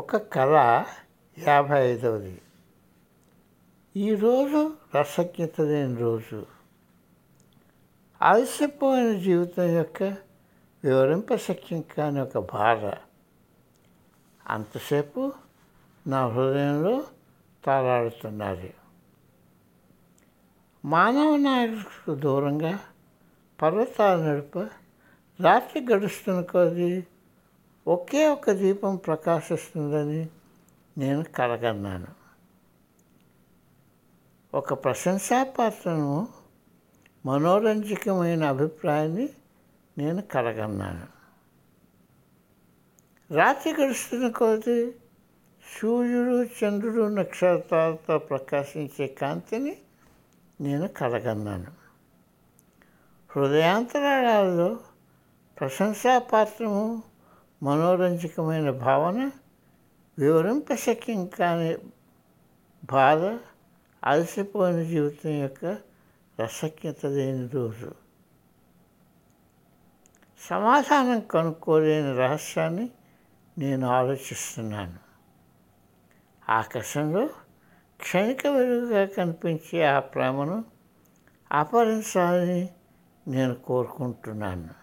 ఒక కళ యాభై ఐదవది ఈరోజు రసజ్ఞత లేని రోజు. ఆలస్యపోయిన జీవితం యొక్క వివరింపశక్యం కాని ఒక బాధ. అంతసేపు నా హృదయంలో తారాడుతున్నారు మానవ నాయకులకు దూరంగా పర్వతాల నడుప రాత్రి గడుస్తున్న కొద్దీ ఒకే ఒక దీపం ప్రకాశిస్తుందని నేను కలగన్నాను. ఒక ప్రశంసాపాత్రను మనోరంజకమైన అభిప్రాయాన్ని నేను కలగన్నాను. రాత్రి గడుస్తున్న కొద్ది సూర్యుడు చంద్రుడు నక్షత్రాలతో ప్రకాశించే కాంతిని నేను కలగన్నాను. హృదయాంతరాలలో ప్రశంసాపాత్రము మనోరంజకమైన భావన వివరింపశక్యం కాని బాధ అలసిపోయిన జీవితం యొక్క రసజ్ఞత లేని రోజు. సమాధానం కనుక్కోలేని రహస్యాన్ని నేను ఆలోచిస్తున్నాను. ఆకాశంలో క్షణిక వెలుగుగా కనిపించే ఆ ప్రేమను అపహరించాలని నేను కోరుకుంటున్నాను.